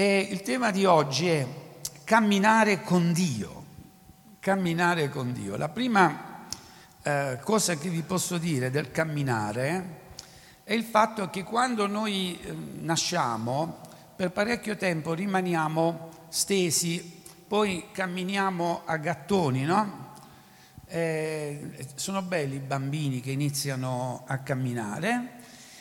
E il tema di oggi è camminare con Dio. Camminare con Dio. La prima eh, cosa che vi posso dire del camminare è il fatto che quando noi eh, nasciamo, per parecchio tempo rimaniamo stesi, poi camminiamo a gattoni, no? Eh, sono belli i bambini che iniziano a camminare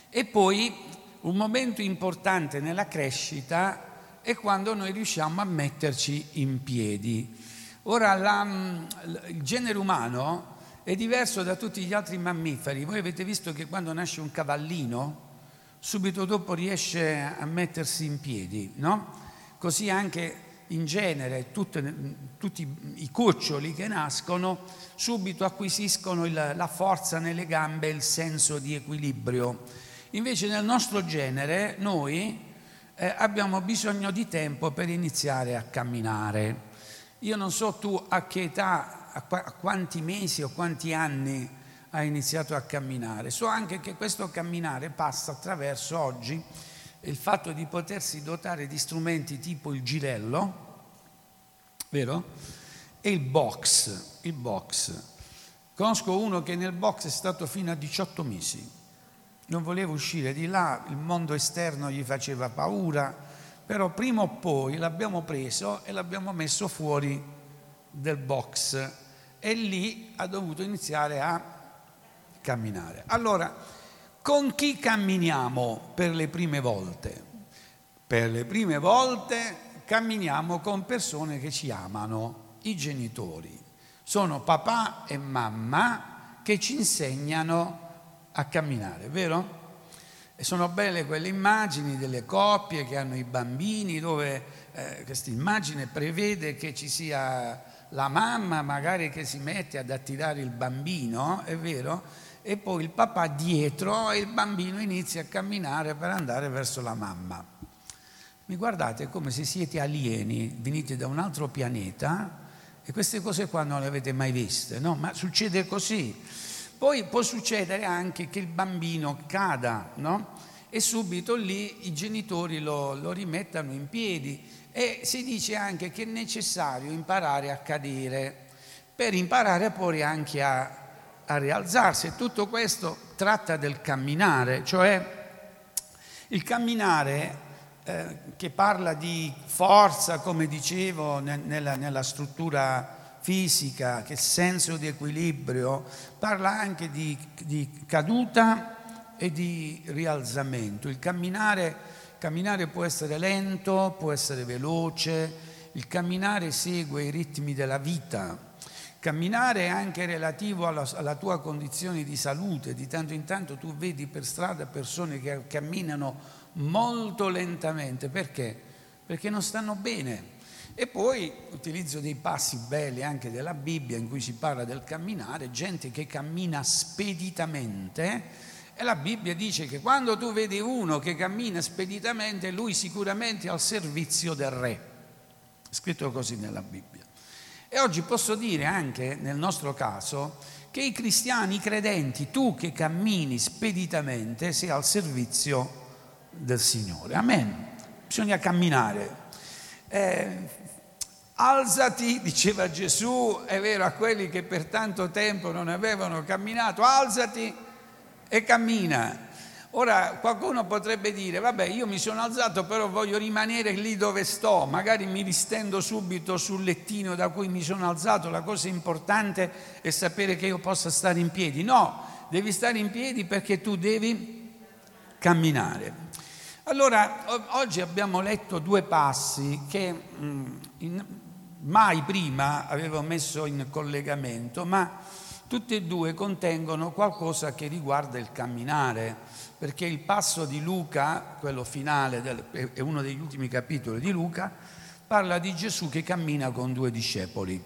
e poi un momento importante nella crescita è quando noi riusciamo a metterci in piedi. Ora, la, mm, il genere umano è diverso da tutti gli altri mammiferi. Voi avete visto che quando nasce un cavallino, subito dopo riesce a mettersi in piedi, no? Così anche in genere tutte, tutti i cuccioli che nascono subito acquisiscono il, la forza nelle gambe il senso di equilibrio. Invece nel nostro genere noi eh, abbiamo bisogno di tempo per iniziare a camminare. Io non so tu a che età, a, qu- a quanti mesi o quanti anni hai iniziato a camminare. So anche che questo camminare passa attraverso oggi il fatto di potersi dotare di strumenti tipo il girello, vero? E il box, il box. Conosco uno che nel box è stato fino a 18 mesi non voleva uscire di là, il mondo esterno gli faceva paura, però prima o poi l'abbiamo preso e l'abbiamo messo fuori del box e lì ha dovuto iniziare a camminare. Allora, con chi camminiamo per le prime volte? Per le prime volte camminiamo con persone che ci amano, i genitori. Sono papà e mamma che ci insegnano a camminare, vero? E sono belle quelle immagini delle coppie che hanno i bambini, dove eh, questa immagine prevede che ci sia la mamma magari che si mette ad attirare il bambino, è vero? E poi il papà dietro e il bambino inizia a camminare per andare verso la mamma. Mi guardate come se siete alieni, venite da un altro pianeta e queste cose qua non le avete mai viste, no? Ma succede così. Poi può succedere anche che il bambino cada, no? E subito lì i genitori lo, lo rimettano in piedi e si dice anche che è necessario imparare a cadere per imparare poi anche a, a rialzarsi. Tutto questo tratta del camminare, cioè il camminare eh, che parla di forza, come dicevo, nella, nella struttura fisica, che senso di equilibrio, parla anche di, di caduta e di rialzamento. Il camminare, camminare può essere lento, può essere veloce, il camminare segue i ritmi della vita. Camminare è anche relativo alla, alla, tua condizione di salute, di tanto in tanto tu vedi per strada persone che camminano molto lentamente, perché? Perché non stanno bene, e poi utilizzo dei passi belli anche della Bibbia in cui si parla del camminare, gente che cammina speditamente. E la Bibbia dice che quando tu vedi uno che cammina speditamente, lui sicuramente è al servizio del re. Scritto così nella Bibbia. E oggi posso dire anche nel nostro caso che i cristiani, i credenti, tu che cammini speditamente, sei al servizio del Signore. Amen. Bisogna camminare. Eh, Alzati, diceva Gesù, è vero, a quelli che per tanto tempo non avevano camminato, alzati e cammina. Ora qualcuno potrebbe dire, vabbè, io mi sono alzato, però voglio rimanere lì dove sto, magari mi ristendo subito sul lettino da cui mi sono alzato, la cosa importante è sapere che io possa stare in piedi. No, devi stare in piedi perché tu devi camminare. Allora, oggi abbiamo letto due passi che mm, in, mai prima avevo messo in collegamento, ma tutti e due contengono qualcosa che riguarda il camminare, perché il passo di Luca, quello finale, del, è uno degli ultimi capitoli di Luca, parla di Gesù che cammina con due discepoli.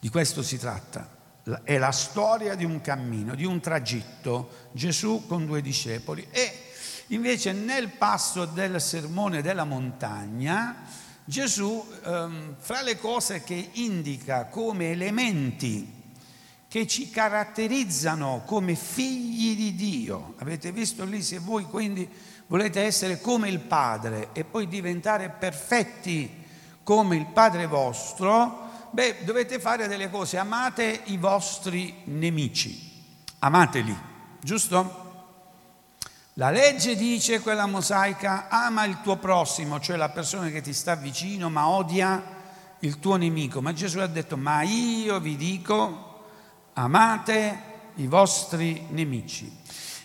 Di questo si tratta. È la storia di un cammino, di un tragitto, Gesù con due discepoli. E invece nel passo del sermone della montagna, Gesù, ehm, fra le cose che indica come elementi che ci caratterizzano come figli di Dio, avete visto lì se voi quindi volete essere come il Padre e poi diventare perfetti come il Padre vostro, beh, dovete fare delle cose. Amate i vostri nemici, amateli, giusto? La legge dice, quella mosaica, ama il tuo prossimo, cioè la persona che ti sta vicino, ma odia il tuo nemico. Ma Gesù ha detto, ma io vi dico, amate i vostri nemici.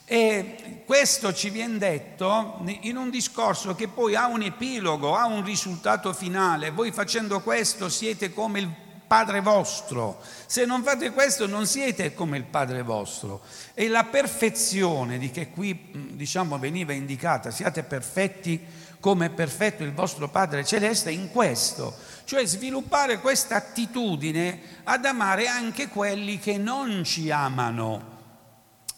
E questo ci viene detto in un discorso che poi ha un epilogo, ha un risultato finale. Voi facendo questo siete come il Padre vostro. Se non fate questo non siete come il Padre vostro. E la perfezione di che qui diciamo veniva indicata, siate perfetti come è perfetto il vostro Padre celeste in questo, cioè sviluppare questa attitudine ad amare anche quelli che non ci amano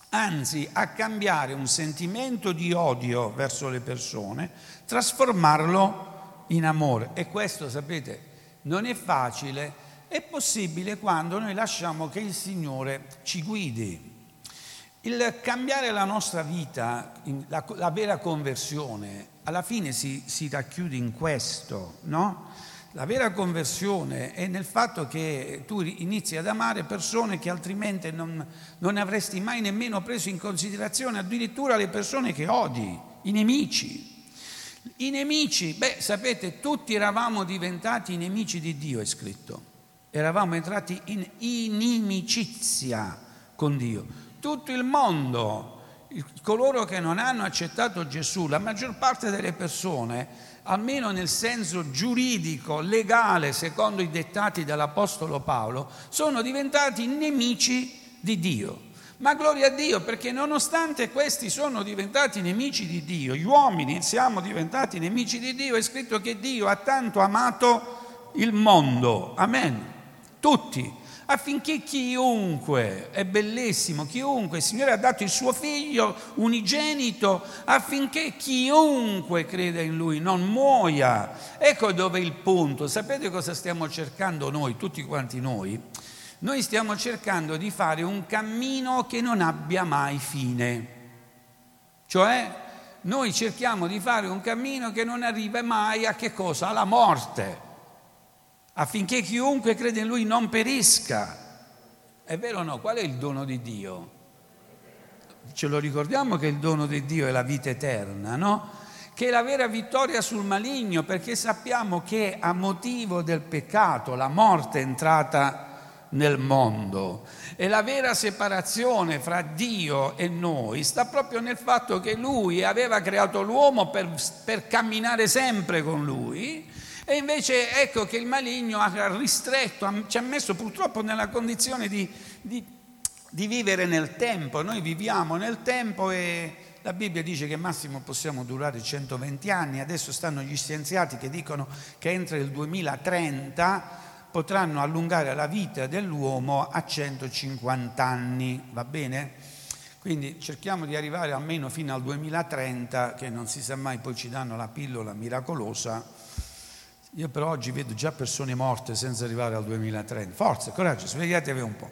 anzi a cambiare un sentimento di odio verso le persone, trasformarlo in amore. E questo, sapete, non è facile, è possibile quando noi lasciamo che il Signore ci guidi. Il cambiare la nostra vita, la, la vera conversione, alla fine si, si racchiude in questo, no? La vera conversione è nel fatto che tu inizi ad amare persone che altrimenti non, non, avresti mai nemmeno preso in considerazione, addirittura le persone che odi, i nemici. I nemici, beh, sapete, tutti eravamo diventati nemici di Dio, è scritto. Eravamo entrati in inimicizia con Dio. Tutto il mondo, coloro che non hanno accettato Gesù, la maggior parte delle persone, almeno nel senso giuridico, legale, secondo i dettati dell'Apostolo Paolo, sono diventati nemici di Dio. Ma gloria a Dio, perché nonostante questi sono diventati nemici di Dio, gli uomini siamo diventati nemici di Dio, è scritto che Dio ha tanto amato il mondo. Amen. Tutti affinché chiunque, è bellissimo, chiunque, il Signore ha dato il suo figlio unigenito affinché chiunque creda in Lui non muoia. Ecco dove è il punto. Sapete cosa stiamo cercando noi, tutti quanti noi? Noi stiamo cercando di fare un cammino che non abbia mai fine. Cioè, noi cerchiamo di fare un cammino che non arriva mai a che cosa? Alla morte affinché chiunque crede in lui non perisca. È vero o no? Qual è il dono di Dio? Ce lo ricordiamo che il dono di Dio è la vita eterna, no? Che è la vera vittoria sul maligno, perché sappiamo che a motivo del peccato la morte è entrata nel mondo e la vera separazione fra Dio e noi sta proprio nel fatto che Lui aveva creato l'uomo per, per camminare sempre con Lui e invece ecco che il maligno ha ristretto, ci ha messo purtroppo nella condizione di, di, di vivere nel tempo. Noi viviamo nel tempo e la Bibbia dice che massimo possiamo durare 120 anni, adesso stanno gli scienziati che dicono che entro il 2030 potranno allungare la vita dell'uomo a 150 anni, va bene? Quindi cerchiamo di arrivare almeno fino al 2030, che non si sa mai, poi ci danno la pillola miracolosa io per oggi vedo già persone morte senza arrivare al 2030. Forza, coraggio, svegliatevi un po'.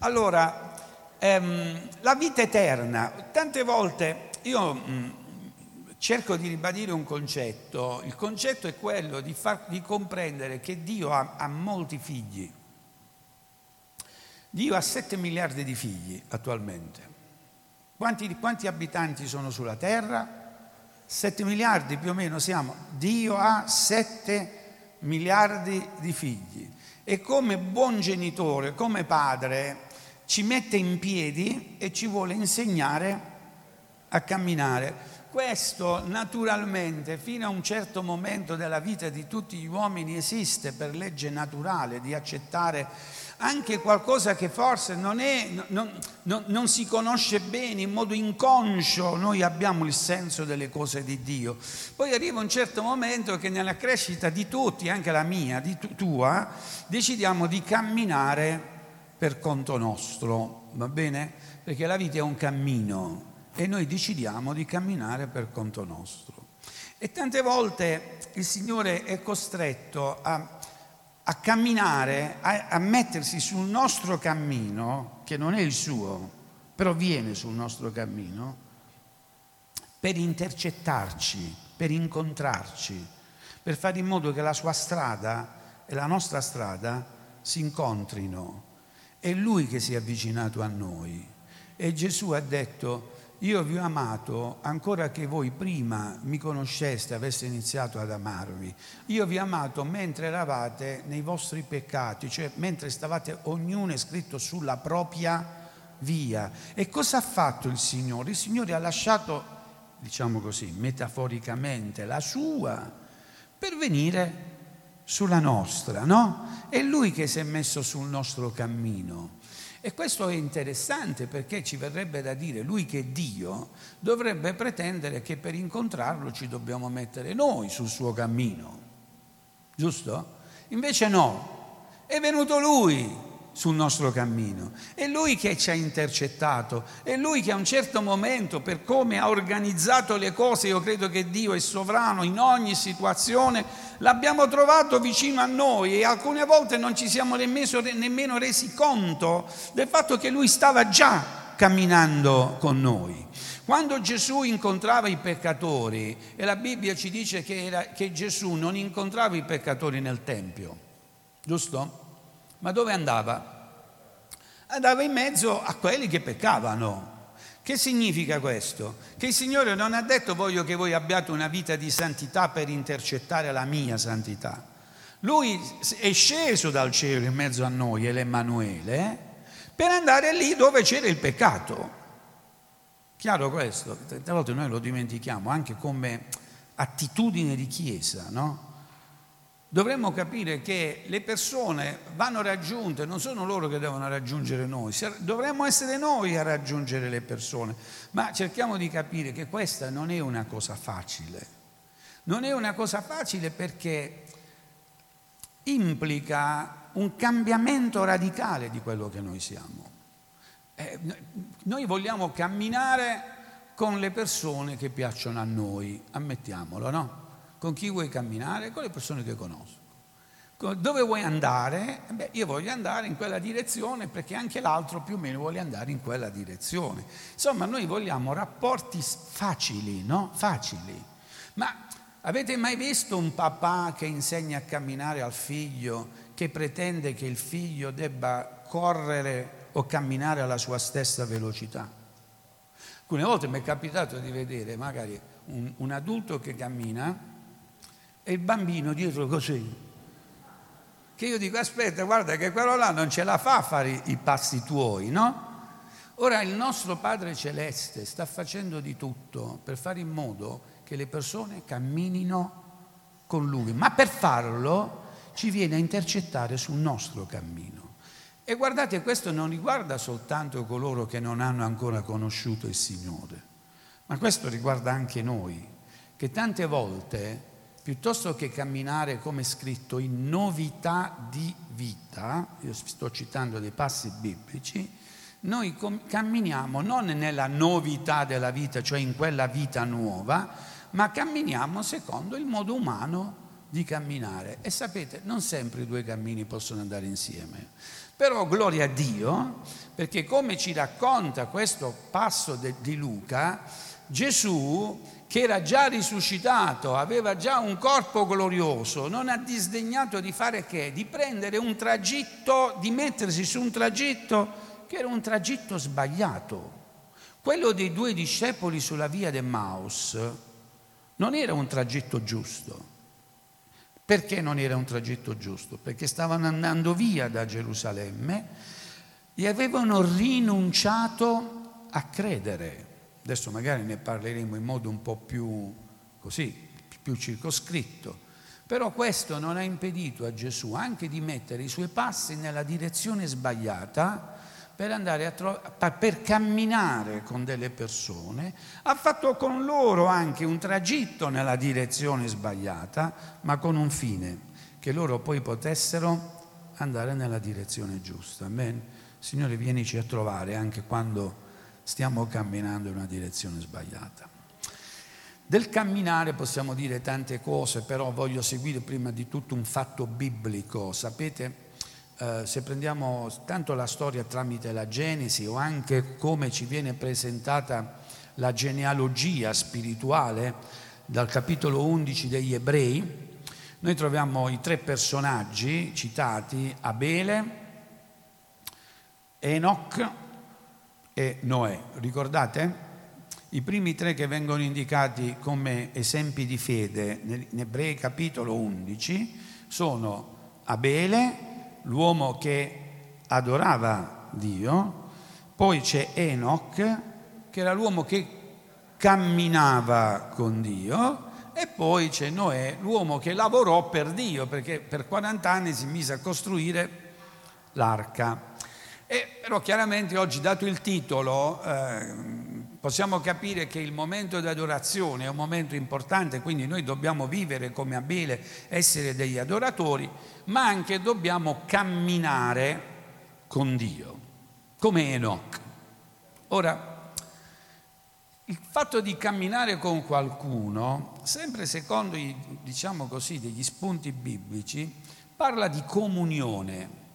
Allora, ehm, la vita eterna, tante volte io mh, mm, cerco di ribadire un concetto, il concetto è quello di, far, di comprendere che Dio ha, ha molti figli. Dio ha 7 miliardi di figli attualmente. Quanti, quanti abitanti sono sulla terra? 7 miliardi più o meno siamo, Dio ha 7 miliardi di figli e come buon genitore, come padre, ci mette in piedi e ci vuole insegnare a camminare. Questo naturalmente fino a un certo momento della vita di tutti gli uomini esiste per legge naturale di accettare anche qualcosa che forse non, è, non, non, non, si conosce bene, in modo inconscio noi abbiamo il senso delle cose di Dio. Poi arriva un certo momento che nella crescita di tutti, anche la mia, di tua, decidiamo di camminare per conto nostro, va bene? Perché la vita è un cammino e noi decidiamo di camminare per conto nostro. E tante volte il Signore è costretto a a camminare, a, a mettersi sul nostro cammino, che non è il suo, però viene sul nostro cammino, per intercettarci, per incontrarci, per fare in modo che la sua strada e la nostra strada si incontrino. È Lui che si è avvicinato a noi e Gesù ha detto, io vi ho amato ancora che voi prima mi conosceste, aveste iniziato ad amarvi. Io vi ho amato mentre eravate nei vostri peccati, cioè mentre stavate ognuno iscritto sulla propria via. E cosa ha fatto il Signore? Il Signore ha lasciato, diciamo così, metaforicamente, la sua per venire sulla nostra, no? È Lui che si è messo sul nostro cammino. E questo è interessante perché ci verrebbe da dire, lui che è Dio dovrebbe pretendere che per incontrarlo ci dobbiamo mettere noi sul suo cammino, giusto? Invece no, è venuto lui sul nostro cammino. È Lui che ci ha intercettato, è Lui che a un certo momento, per come ha organizzato le cose, io credo che Dio è sovrano in ogni situazione, l'abbiamo trovato vicino a noi e alcune volte non ci siamo nemmeno resi conto del fatto che Lui stava già camminando con noi. Quando Gesù incontrava i peccatori, e la Bibbia ci dice che, era, che Gesù non incontrava i peccatori nel Tempio, giusto? Ma dove andava? Andava in mezzo a quelli che peccavano. Che significa questo? Che il Signore non ha detto voglio che voi abbiate una vita di santità per intercettare la mia santità. Lui è sceso dal cielo in mezzo a noi, è l'Emmanuele, per andare lì dove c'era il peccato. Chiaro questo? Tante volte noi lo dimentichiamo anche come attitudine di chiesa, no? Dovremmo capire che le persone vanno raggiunte, non sono loro che devono raggiungere noi, dovremmo essere noi a raggiungere le persone, ma cerchiamo di capire che questa non è una cosa facile. Non è una cosa facile perché implica un cambiamento radicale di quello che noi siamo. Eh, noi vogliamo camminare con le persone che piacciono a noi, ammettiamolo, no? Con chi vuoi camminare? Con le persone che conosco. Dove vuoi andare? Beh, io voglio andare in quella direzione perché anche l'altro più o meno vuole andare in quella direzione. Insomma, noi vogliamo rapporti facili, no? Facili. Ma avete mai visto un papà che insegna a camminare al figlio che pretende che il figlio debba correre o camminare alla sua stessa velocità? Alcune volte mi è capitato di vedere magari un, un adulto che cammina e il bambino dietro così. Che io dico, aspetta, guarda che quello là non ce la fa a fare i passi tuoi, no? Ora il nostro Padre Celeste sta facendo di tutto per fare in modo che le persone camminino con Lui, ma per farlo ci viene a intercettare sul nostro cammino. E guardate, questo non riguarda soltanto coloro che non hanno ancora conosciuto il Signore, ma questo riguarda anche noi, che tante volte piuttosto che camminare come scritto in novità di vita, io sto citando dei passi biblici, noi com- camminiamo non nella novità della vita, cioè in quella vita nuova, ma camminiamo secondo il modo umano di camminare. E sapete, non sempre i due cammini possono andare insieme. Però gloria a Dio, perché come ci racconta questo passo de- di Luca, Gesù che era già risuscitato, aveva già un corpo glorioso, non ha disdegnato di fare che? Di prendere un tragitto, di mettersi su un tragitto che era un tragitto sbagliato. Quello dei due discepoli sulla via del Maus non era un tragitto giusto. Perché non era un tragitto giusto? Perché stavano andando via da Gerusalemme e avevano rinunciato a credere. Adesso magari ne parleremo in modo un po' più così, più circoscritto. Però questo non ha impedito a Gesù anche di mettere i suoi passi nella direzione sbagliata per, andare a tro- per camminare con delle persone, ha fatto con loro anche un tragitto nella direzione sbagliata, ma con un fine, che loro poi potessero andare nella direzione giusta. Amen. Signore, vienici a trovare anche quando stiamo camminando in una direzione sbagliata. Del camminare possiamo dire tante cose, però voglio seguire prima di tutto un fatto biblico. Sapete, eh, se prendiamo tanto la storia tramite la Genesi o anche come ci viene presentata la genealogia spirituale dal capitolo 11 degli ebrei, noi troviamo i tre personaggi citati, Abele, Enoch e Noè. Ricordate? I primi tre che vengono indicati come esempi di fede in Ebrei capitolo 11 sono Abele, l'uomo che adorava Dio, poi c'è Enoch, che era l'uomo che camminava con Dio, e poi c'è Noè, l'uomo che lavorò per Dio, perché per 40 anni si mise a costruire l'arca. E, però chiaramente oggi, dato il titolo, eh, possiamo capire che il momento di adorazione è un momento importante, quindi noi dobbiamo vivere come Abele, essere degli adoratori, ma anche dobbiamo camminare con Dio, come Enoch. Ora, il fatto di camminare con qualcuno, sempre secondo i, diciamo così, degli spunti biblici, parla di comunione.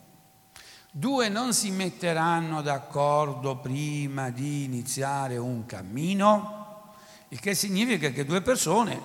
Due non si metteranno d'accordo prima di iniziare un cammino, il che significa che due persone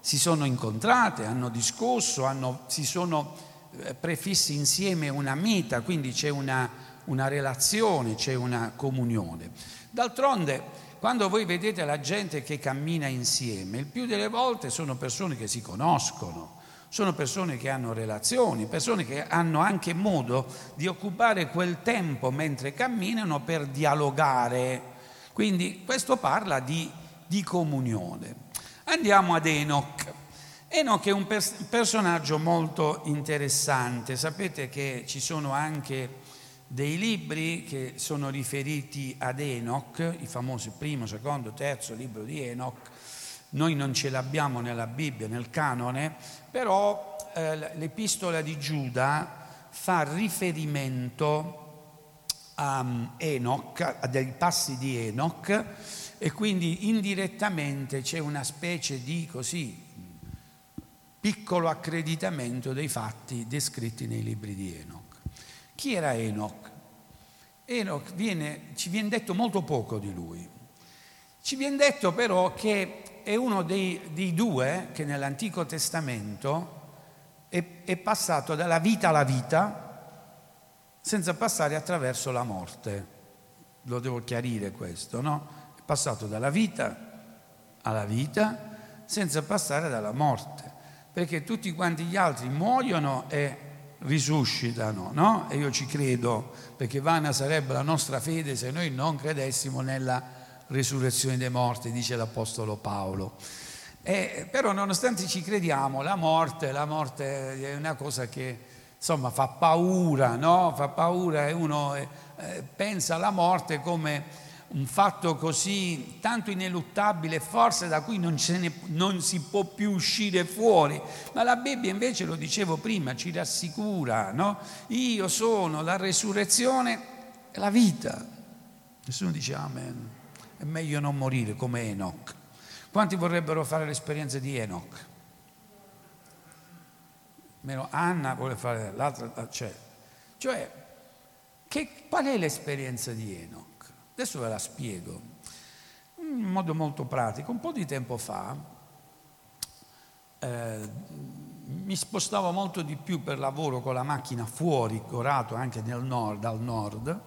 si sono incontrate, hanno discusso, hanno, si sono eh, prefissi insieme una meta, quindi c'è una, una relazione, c'è una comunione. D'altronde, quando voi vedete la gente che cammina insieme, il più delle volte sono persone che si conoscono, sono persone che hanno relazioni, persone che hanno anche modo di occupare quel tempo mentre camminano per dialogare. Quindi questo parla di, di comunione. Andiamo ad Enoch. Enoch è un pers- personaggio molto interessante, sapete che ci sono anche dei libri che sono riferiti ad Enoch, i famosi primo, secondo, terzo libro di Enoch, noi non ce l'abbiamo nella Bibbia, nel canone, però eh, l'epistola di Giuda fa riferimento a um, Enoch, a dei passi di Enoch e quindi indirettamente c'è una specie di così piccolo accreditamento dei fatti descritti nei libri di Enoch. Chi era Enoch? Enoch viene, ci viene detto molto poco di lui. Ci viene detto però che è uno dei, dei due che nell'Antico Testamento è, è passato dalla vita alla vita senza passare attraverso la morte. Lo devo chiarire questo, no? È passato dalla vita alla vita senza passare dalla morte perché tutti quanti gli altri muoiono e risuscitano, no? E io ci credo, perché vana sarebbe la nostra fede se noi non credessimo nella risurrezione dei morti, dice l'Apostolo Paolo. E, però nonostante ci crediamo, la morte, la morte è una cosa che insomma fa paura, no? Fa paura e uno eh, pensa alla morte come un fatto così tanto ineluttabile, forse da cui non, ne, non, si può più uscire fuori. Ma la Bibbia invece, lo dicevo prima, ci rassicura, no? Io sono la resurrezione e la vita. Nessuno dice amen. È meglio non morire come Enoch. Quanti vorrebbero fare l'esperienza di Enoch? Meno Anna vuole fare l'altra, c'è. Cioè, che, qual è l'esperienza di Enoch? Adesso ve la spiego in modo molto pratico. Un po' di tempo fa eh, mi spostavo molto di più per lavoro con la macchina fuori, Corato, anche nel nord, al nord,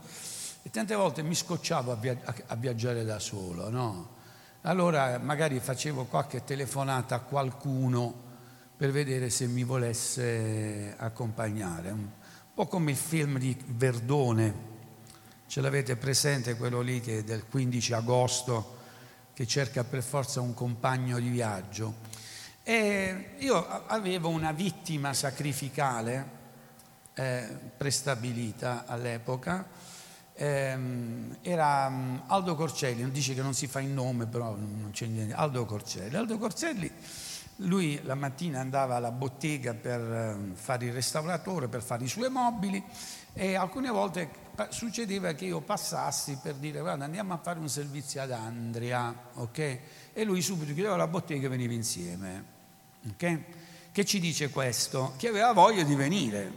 e tante volte mi scocciavo a, via- a viaggiare da solo, no? Allora magari facevo qualche telefonata a qualcuno per vedere se mi volesse accompagnare. Un po' come il film di Verdone, Ce l'avete presente quello lì che è del 15 agosto che cerca per forza un compagno di viaggio? E io avevo una vittima sacrificale eh, prestabilita all'epoca, eh, era mm, Aldo Corcelli, non dice che non si fa il nome, però non c'è niente, Aldo Corcelli. Aldo Corcelli, lui la mattina andava alla bottega per eh, fare il restauratore, per fare i suoi mobili e alcune volte succedeva che io passassi per dire guarda andiamo a fare un servizio ad Andrea, ok? E lui subito chiudeva la bottega e veniva insieme, ok? Che ci dice questo? Che aveva voglia di venire,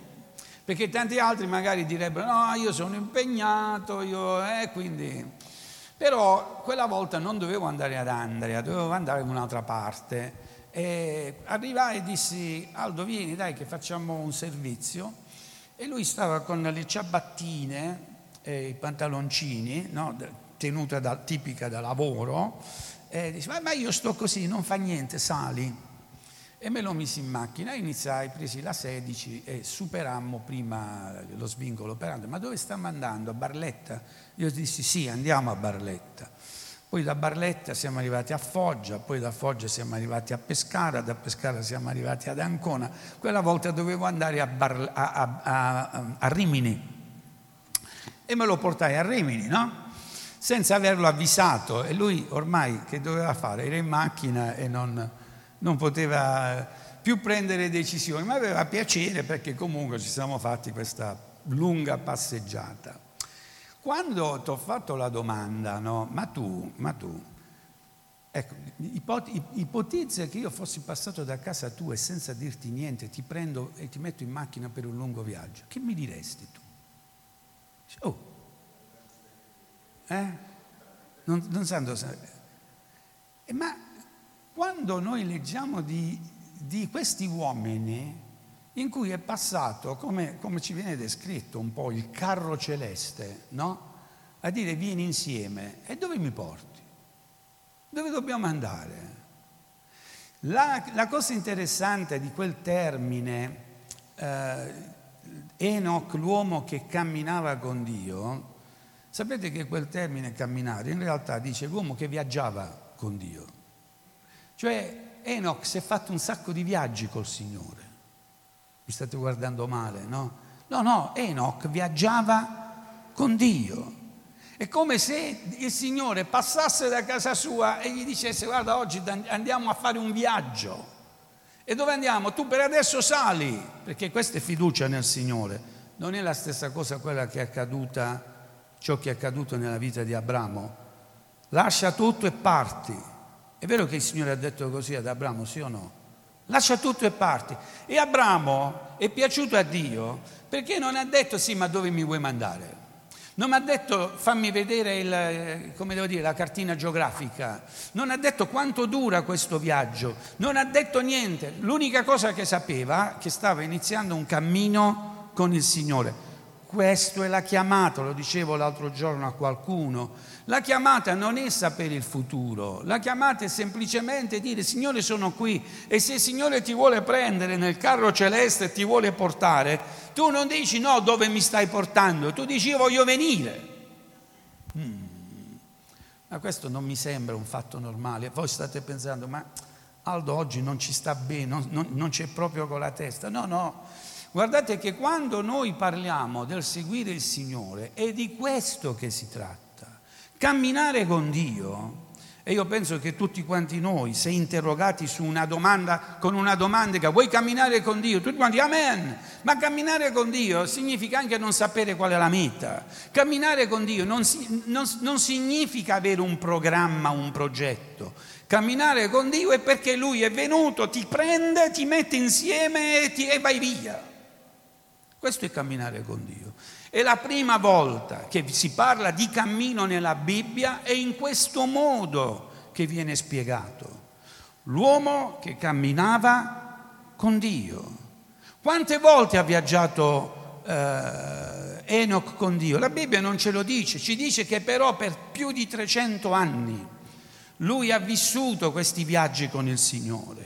perché tanti altri magari direbbero no io sono impegnato, io, eh, quindi... Però quella volta non dovevo andare ad Andrea, dovevo andare in un'altra parte. E arrivai e dissi, Aldo vieni dai che facciamo un servizio. E lui stava con le ciabattine e i pantaloncini, no? tenuta da, tipica da lavoro, e dice, ma io sto così, non fa niente, sali. E me lo misi in macchina iniziai, presi la 16 e superammo prima lo svincolo per andare. Ma dove stiamo andando? A Barletta? Io dissi sì, andiamo a Barletta. Poi da Barletta siamo arrivati a Foggia, poi da Foggia siamo arrivati a Pescara, da Pescara siamo arrivati ad Ancona. Quella volta dovevo andare a, Bar, a, a, a Rimini e me lo portai a Rimini, no? Senza averlo avvisato e lui ormai che doveva fare? Era in macchina e non, non poteva più prendere decisioni, ma aveva piacere perché comunque ci siamo fatti questa lunga passeggiata. Quando ti ho fatto la domanda, no? Ma tu, ma tu, ecco, ipotizza che io fossi passato da casa tua e senza dirti niente ti prendo e ti metto in macchina per un lungo viaggio, che mi diresti tu? Oh, eh? Non, non sanno, eh, ma quando noi leggiamo di, di questi uomini in cui è passato, come, come, ci viene descritto un po' il carro celeste, no? A dire vieni insieme. E dove mi porti? Dove dobbiamo andare? La, la cosa interessante di quel termine, eh, Enoch, l'uomo che camminava con Dio, sapete che quel termine camminare in realtà dice l'uomo che viaggiava con Dio. Cioè Enoch si è fatto un sacco di viaggi col Signore mi state guardando male, no? No, no, Enoch viaggiava con Dio. È come se il Signore passasse da casa sua e gli dicesse guarda oggi andiamo a fare un viaggio. E dove andiamo? Tu per adesso sali, perché questa è fiducia nel Signore. Non è la stessa cosa quella che è accaduta, ciò che è accaduto nella vita di Abramo. Lascia tutto e parti. È vero che il Signore ha detto così ad Abramo, sì o no? Lascia tutto e parti. E Abramo è piaciuto a Dio perché non ha detto sì, ma dove mi vuoi mandare? Non ha detto fammi vedere il, dire, la cartina geografica, non ha detto quanto dura questo viaggio, non ha detto niente. L'unica cosa che sapeva è che stava iniziando un cammino con il Signore. Questo è la chiamata, lo dicevo l'altro giorno a qualcuno. La chiamata non è sapere il futuro, la chiamata è semplicemente dire Signore sono qui e se il Signore ti vuole prendere nel carro celeste e ti vuole portare, tu non dici no dove mi stai portando, tu dici io voglio venire. Hmm. Ma questo non mi sembra un fatto normale. Voi state pensando, ma Aldo oggi non ci sta bene, non, non, non c'è proprio con la testa. No, no, Guardate che quando noi parliamo del seguire il Signore è di questo che si tratta. Camminare con Dio, e io penso che tutti quanti noi, se interrogati su una domanda, con una domanda, vuoi camminare con Dio? Tutti quanti, amen. Ma camminare con Dio significa anche non sapere qual è la meta. Camminare con Dio non, non, non significa avere un programma, un progetto. Camminare con Dio è perché Lui è venuto, ti prende, ti mette insieme e, ti, e vai via. Questo è camminare con Dio. È la prima volta che si parla di cammino nella Bibbia e in questo modo che viene spiegato. L'uomo che camminava con Dio. Quante volte ha viaggiato eh, Enoch con Dio? La Bibbia non ce lo dice, ci dice che però per più di 300 anni lui ha vissuto questi viaggi con il Signore.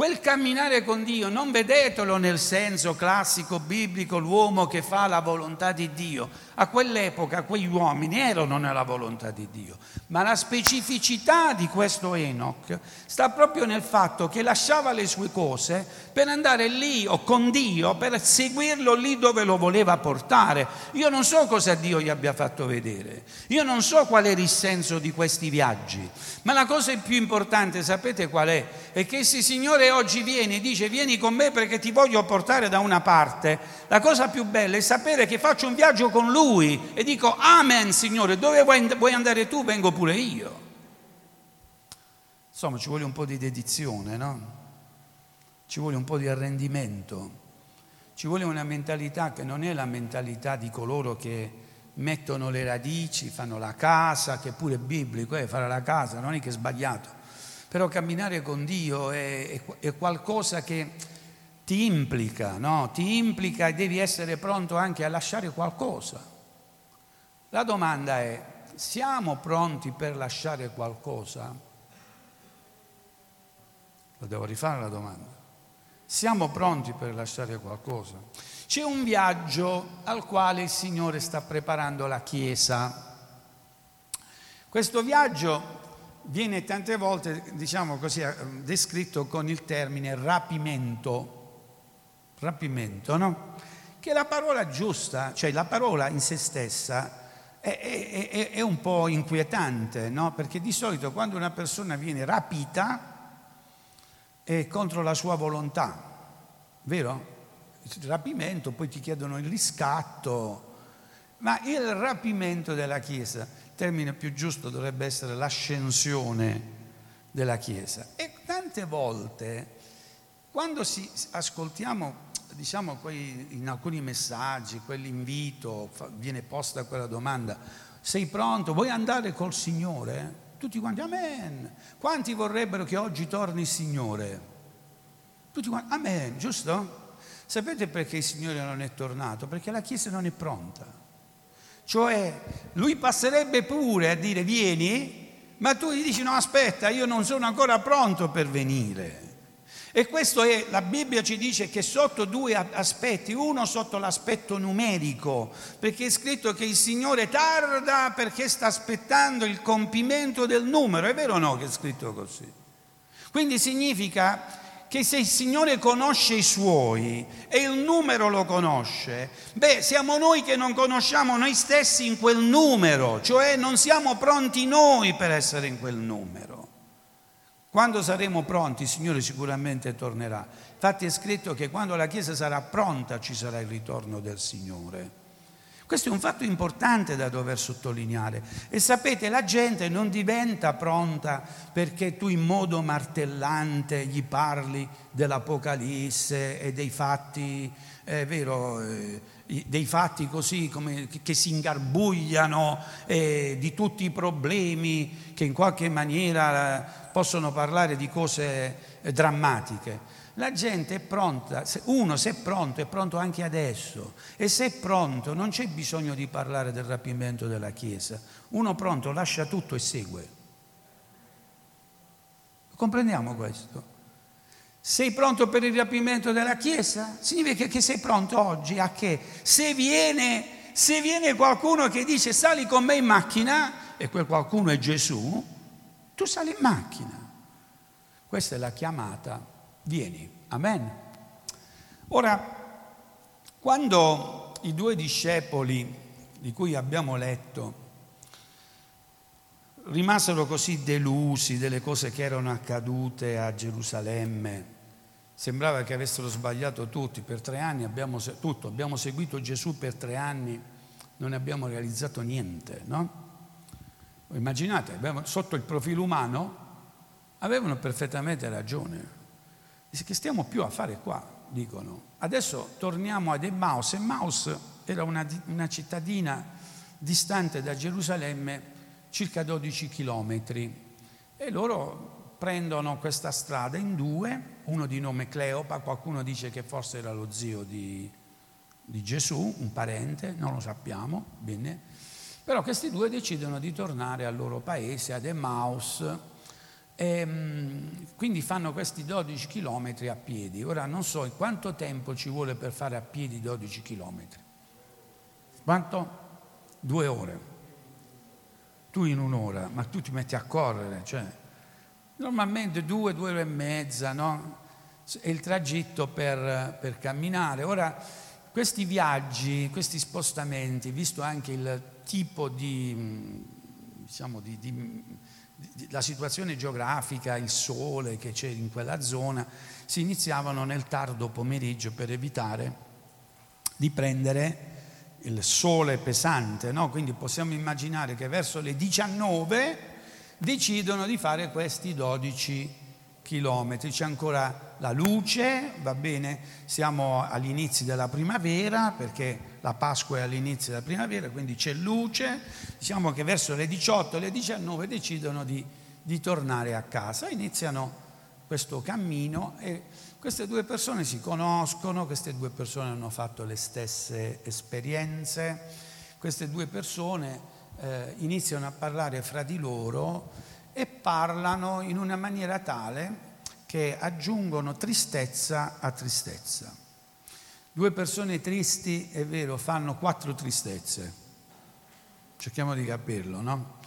Quel camminare con Dio non vedetelo nel senso classico biblico, l'uomo che fa la volontà di Dio. A quell'epoca quegli uomini erano nella volontà di Dio, ma la specificità di questo Enoch sta proprio nel fatto che lasciava le sue cose per andare lì o con Dio, per seguirlo lì dove lo voleva portare. Io non so cosa Dio gli abbia fatto vedere, io non so qual è il senso di questi viaggi, ma la cosa più importante, sapete qual è? È che se il Oggi viene e dice vieni con me perché ti voglio portare da una parte, la cosa più bella è sapere che faccio un viaggio con Lui e dico Amen Signore, dove vuoi andare tu vengo pure io. Insomma ci vuole un po' di dedizione, no? Ci vuole un po' di arrendimento, ci vuole una mentalità che non è la mentalità di coloro che mettono le radici, fanno la casa, che pure è biblico, eh, fare la casa, non è che è sbagliato. Però camminare con Dio è, è, qualcosa che ti implica, no? Ti implica e devi essere pronto anche a lasciare qualcosa. La domanda è, siamo pronti per lasciare qualcosa? Lo devo rifare la domanda. Siamo pronti per lasciare qualcosa? C'è un viaggio al quale il Signore sta preparando la Chiesa. Questo viaggio viene tante volte, diciamo così, eh, descritto con il termine rapimento. Rapimento, no? Che la parola giusta, cioè la parola in se stessa, è, è, è un po' inquietante, no? Perché di solito quando una persona viene rapita è contro la sua volontà, vero? il rapimento, poi ti chiedono il riscatto, ma il rapimento della Chiesa, termine più giusto dovrebbe essere l'ascensione della Chiesa. E tante volte, quando si, ascoltiamo, diciamo, in alcuni messaggi, quell'invito, viene posta quella domanda, sei pronto? Vuoi andare col Signore? Tutti quanti, amen. Quanti vorrebbero che oggi torni il Signore? Tutti quanti, amen, giusto? Sapete perché il Signore non è tornato? Perché la Chiesa non è pronta. Cioè, lui passerebbe pure a dire vieni, ma tu gli dici no aspetta, io non sono ancora pronto per venire. E questo è, la Bibbia ci dice che sotto due aspetti, uno sotto l'aspetto numerico, perché è scritto che il Signore tarda perché sta aspettando il compimento del numero, è vero o no che è scritto così? Quindi significa che se il Signore conosce i suoi e il numero lo conosce, beh, siamo noi che non conosciamo noi stessi in quel numero, cioè non siamo pronti noi per essere in quel numero. Quando saremo pronti, il Signore sicuramente tornerà. Infatti è scritto che quando la Chiesa sarà pronta ci sarà il ritorno del Signore. Questo è un fatto importante da dover sottolineare. E sapete, la gente non diventa pronta perché tu in modo martellante gli parli dell'Apocalisse e dei fatti, è vero, eh, dei fatti così come, che si ingarbugliano eh, di tutti i problemi che in qualche maniera possono parlare di cose eh, drammatiche. La gente è pronta, uno se è pronto è pronto anche adesso e se è pronto non c'è bisogno di parlare del rapimento della Chiesa, uno pronto lascia tutto e segue. Comprendiamo questo? Sei pronto per il rapimento della Chiesa? Significa che sei pronto oggi a che? Se viene, se viene qualcuno che dice sali con me in macchina e quel qualcuno è Gesù, tu sali in macchina. Questa è la chiamata vieni. Amen. Ora, quando i due discepoli di cui abbiamo letto rimasero così delusi delle cose che erano accadute a Gerusalemme, sembrava che avessero sbagliato tutti, per tre anni abbiamo, tutto, abbiamo seguito Gesù per tre anni, non abbiamo realizzato niente, no? Immaginate, sotto il profilo umano avevano perfettamente ragione. Dice che stiamo più a fare qua, dicono. Adesso torniamo ad Emmaus. Emmaus era una, una cittadina distante da Gerusalemme circa 12 chilometri e loro prendono questa strada in due, uno di nome Cleopa, qualcuno dice che forse era lo zio di, di Gesù, un parente, non lo sappiamo bene, però questi due decidono di tornare al loro paese, ad Emmaus, e, ehm, quindi fanno questi 12 chilometri a piedi. Ora non so quanto tempo ci vuole per fare a piedi 12 chilometri. Quanto? Due ore. Tu in un'ora, ma tu ti metti a correre, cioè normalmente due, due ore e mezza, no? È il tragitto per, per camminare. Ora, questi viaggi, questi spostamenti, visto anche il tipo di, diciamo, di, di la situazione geografica, il sole che c'è in quella zona, si iniziavano nel tardo pomeriggio per evitare di prendere il sole pesante, no? quindi possiamo immaginare che verso le 19 decidono di fare questi 12 chilometri, c'è ancora la luce, va bene, siamo agli inizi della primavera perché la Pasqua è all'inizio della primavera, quindi c'è luce, diciamo che verso le 18, le 19 decidono di, di tornare a casa, iniziano questo cammino e queste due persone si conoscono, queste due persone hanno fatto le stesse esperienze, queste due persone eh, iniziano a parlare fra di loro e parlano in una maniera tale che aggiungono tristezza a tristezza. Due persone tristi, è vero, fanno quattro tristezze. Cerchiamo di capirlo, no?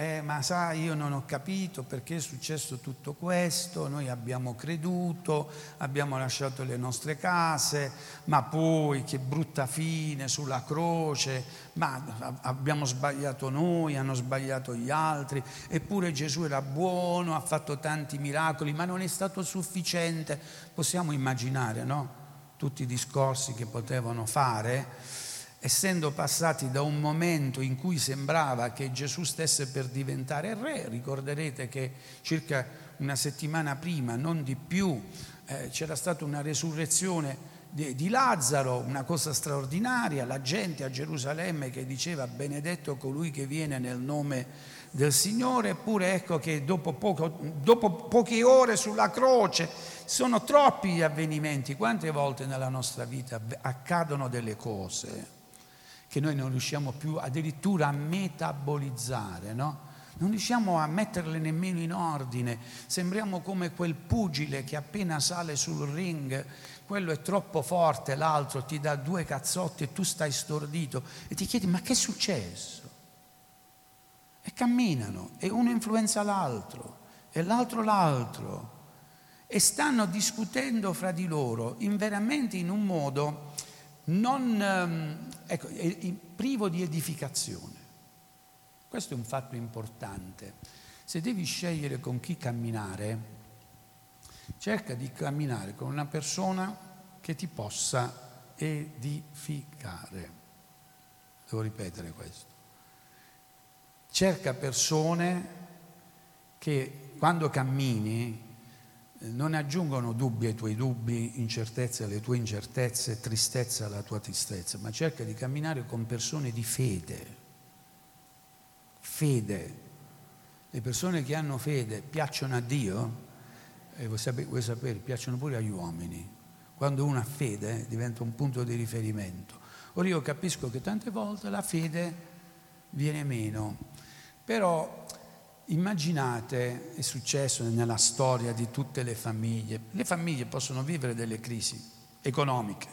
Eh, ma sai, io non ho capito perché è successo tutto questo, noi abbiamo creduto, abbiamo lasciato le nostre case, ma poi che brutta fine sulla croce, ma abbiamo sbagliato noi, hanno sbagliato gli altri, eppure Gesù era buono, ha fatto tanti miracoli, ma non è stato sufficiente. Possiamo immaginare, no? Tutti i discorsi che potevano fare essendo passati da un momento in cui sembrava che Gesù stesse per diventare re, ricorderete che circa una settimana prima, non di più, eh, c'era stata una resurrezione di, di Lazzaro, una cosa straordinaria, la gente a Gerusalemme che diceva benedetto colui che viene nel nome del Signore, eppure ecco che dopo, poco, dopo poche ore sulla croce sono troppi gli avvenimenti, quante volte nella nostra vita accadono delle cose che noi non riusciamo più addirittura a metabolizzare, no? Non riusciamo a metterle nemmeno in ordine, sembriamo come quel pugile che appena sale sul ring, quello è troppo forte, l'altro ti dà due cazzotti e tu stai stordito e ti chiedi ma che è successo? E camminano e uno influenza l'altro e l'altro l'altro e stanno discutendo fra di loro in veramente in un modo non, ehm, ecco, privo di edificazione. Questo è un fatto importante. Se devi scegliere con chi camminare, cerca di camminare con una persona che ti possa edificare. Devo ripetere questo. Cerca persone che quando cammini non aggiungono dubbi ai tuoi dubbi, incertezze alle tue incertezze, tristezza alla tua tristezza, ma cerca di camminare con persone di fede. Fede. Le persone che hanno fede piacciono a Dio, e vuoi sapere, vuoi sapere piacciono pure agli uomini. Quando uno ha fede diventa un punto di riferimento. Ora io capisco che tante volte la fede viene meno, però Immaginate, è successo nella storia di tutte le famiglie, le famiglie possono vivere delle crisi economiche.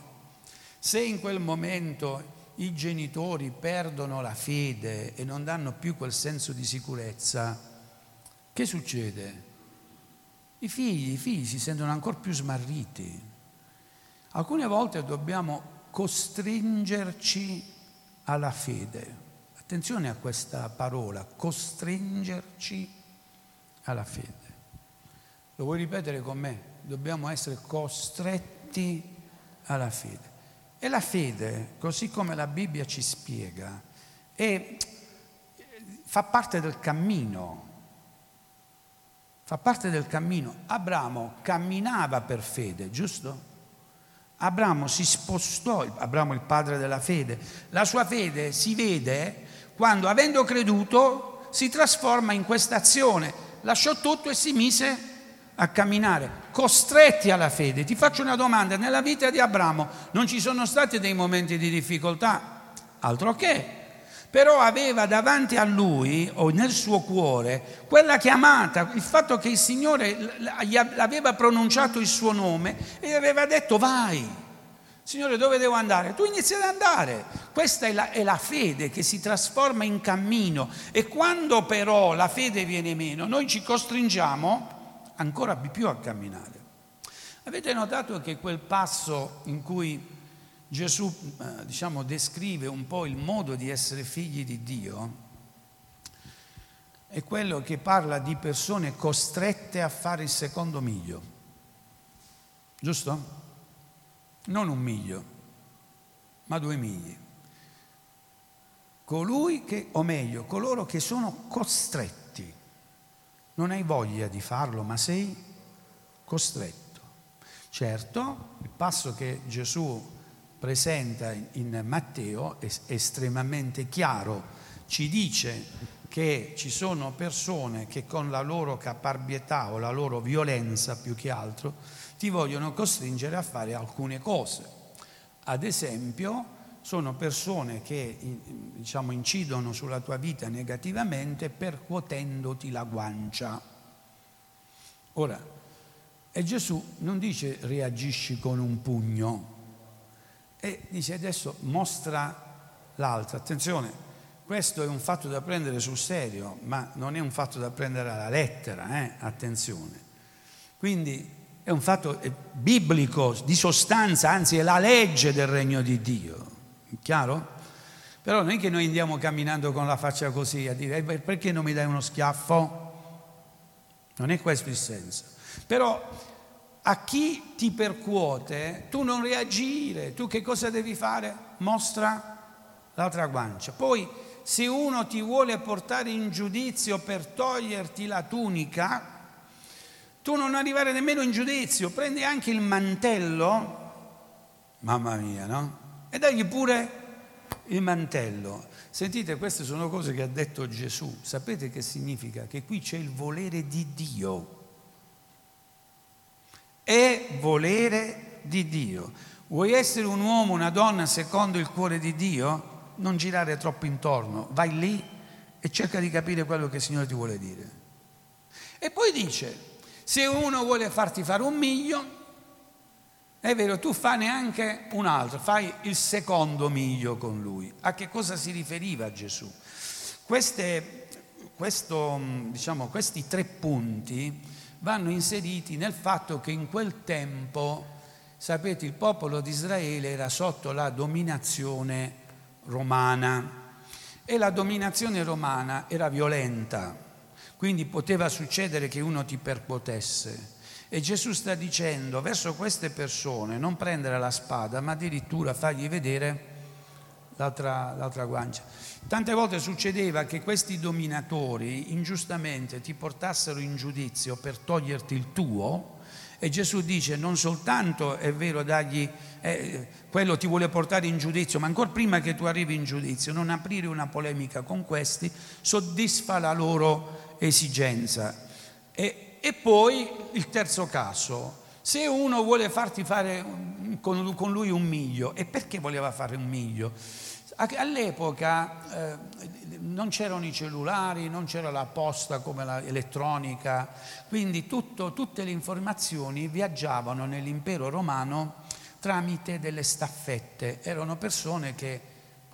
Se in quel momento i genitori perdono la fede e non danno più quel senso di sicurezza, che succede? I figli, i figli si sentono ancora più smarriti. Alcune volte dobbiamo costringerci alla fede. Attenzione a questa parola, costringerci alla fede. Lo vuoi ripetere con me? Dobbiamo essere costretti alla fede. E la fede, così come la Bibbia ci spiega, è, fa parte del cammino. Fa parte del cammino. Abramo camminava per fede, giusto? Abramo si spostò, Abramo il padre della fede. La sua fede si vede quando avendo creduto si trasforma in questa azione, lasciò tutto e si mise a camminare, costretti alla fede. Ti faccio una domanda, nella vita di Abramo non ci sono stati dei momenti di difficoltà? Altro che. Però aveva davanti a lui o nel suo cuore quella chiamata, il fatto che il Signore gli aveva pronunciato il suo nome e gli aveva detto vai Signore, dove devo andare? Tu inizi ad andare. Questa è la, è la, fede che si trasforma in cammino e quando però la fede viene meno, noi ci costringiamo ancora di più a camminare. Avete notato che quel passo in cui Gesù, eh, diciamo, descrive un po' il modo di essere figli di Dio, è quello che parla di persone costrette a fare il secondo miglio. Giusto? Non un miglio, ma due migli. Colui che, o meglio, coloro che sono costretti. Non hai voglia di farlo, ma sei costretto. Certo, il passo che Gesù presenta in Matteo è estremamente chiaro, ci dice che ci sono persone che con la loro caparbietà o la loro violenza più che altro ti vogliono costringere a fare alcune cose. Ad esempio, sono persone che diciamo, incidono sulla tua vita negativamente percuotendoti la guancia. Ora, e Gesù non dice reagisci con un pugno, e dice adesso mostra l'altra. Attenzione, questo è un fatto da prendere sul serio, ma non è un fatto da prendere alla lettera, eh? attenzione. Quindi è un fatto biblico, di sostanza, anzi è la legge del regno di Dio. Chiaro? Però non è che noi andiamo camminando con la faccia così a dire eh, perché non mi dai uno schiaffo? Non è questo il senso. Però a chi ti percuote tu non reagire, tu che cosa devi fare? Mostra l'altra guancia. Poi se uno ti vuole portare in giudizio per toglierti la tunica, tu non arrivare nemmeno in giudizio, prendi anche il mantello, mamma mia, no? E dagli pure il mantello. Sentite, queste sono cose che ha detto Gesù. Sapete che significa? Che qui c'è il volere di Dio. È volere di Dio. Vuoi essere un uomo, una donna secondo il cuore di Dio? Non girare troppo intorno, vai lì e cerca di capire quello che il Signore ti vuole dire. E poi dice, se uno vuole farti fare un miglio, è vero, tu fai neanche un altro, fai il secondo miglio con lui. A che cosa si riferiva Gesù? Queste, questo, diciamo, questi tre punti vanno inseriti nel fatto che in quel tempo, sapete, il popolo di Israele era sotto la dominazione romana e la dominazione romana era violenta, quindi poteva succedere che uno ti percuotesse. E Gesù sta dicendo verso queste persone non prendere la spada, ma addirittura fargli vedere l'altra, l'altra guancia. Tante volte succedeva che questi dominatori ingiustamente ti portassero in giudizio per toglierti il tuo, e Gesù dice non soltanto è vero dargli, eh, quello ti vuole portare in giudizio, ma ancora prima che tu arrivi in giudizio, non aprire una polemica con questi, soddisfa la loro esigenza. E, e poi il terzo caso, se uno vuole farti fare con, con lui un miglio, e perché voleva fare un miglio? All'epoca eh, non c'erano i cellulari, non c'era la posta come l'elettronica, quindi tutto, tutte le informazioni viaggiavano nell'impero romano tramite delle staffette, erano persone che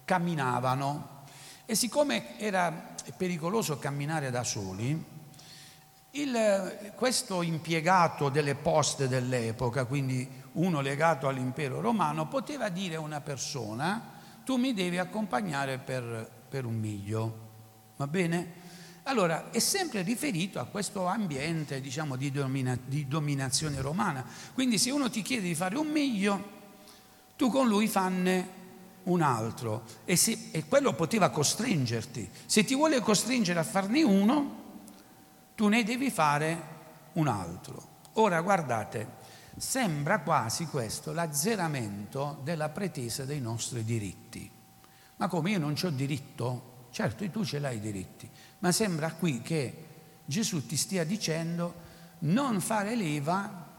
camminavano e siccome era pericoloso camminare da soli, il, questo impiegato delle poste dell'epoca, quindi uno legato all'impero romano, poteva dire a una persona, tu mi devi accompagnare per, per un miglio, va bene? Allora, è sempre riferito a questo ambiente, diciamo, di, domina, di, dominazione romana. Quindi se uno ti chiede di fare un miglio, tu con lui fanne un altro. E, se, e quello poteva costringerti. Se ti vuole costringere a farne uno, tu ne devi fare un altro. Ora, guardate, Sembra quasi questo l'azzeramento della pretesa dei nostri diritti. Ma come io non ho diritto? Certo, tu ce l'hai i diritti, ma sembra qui che Gesù ti stia dicendo non fare leva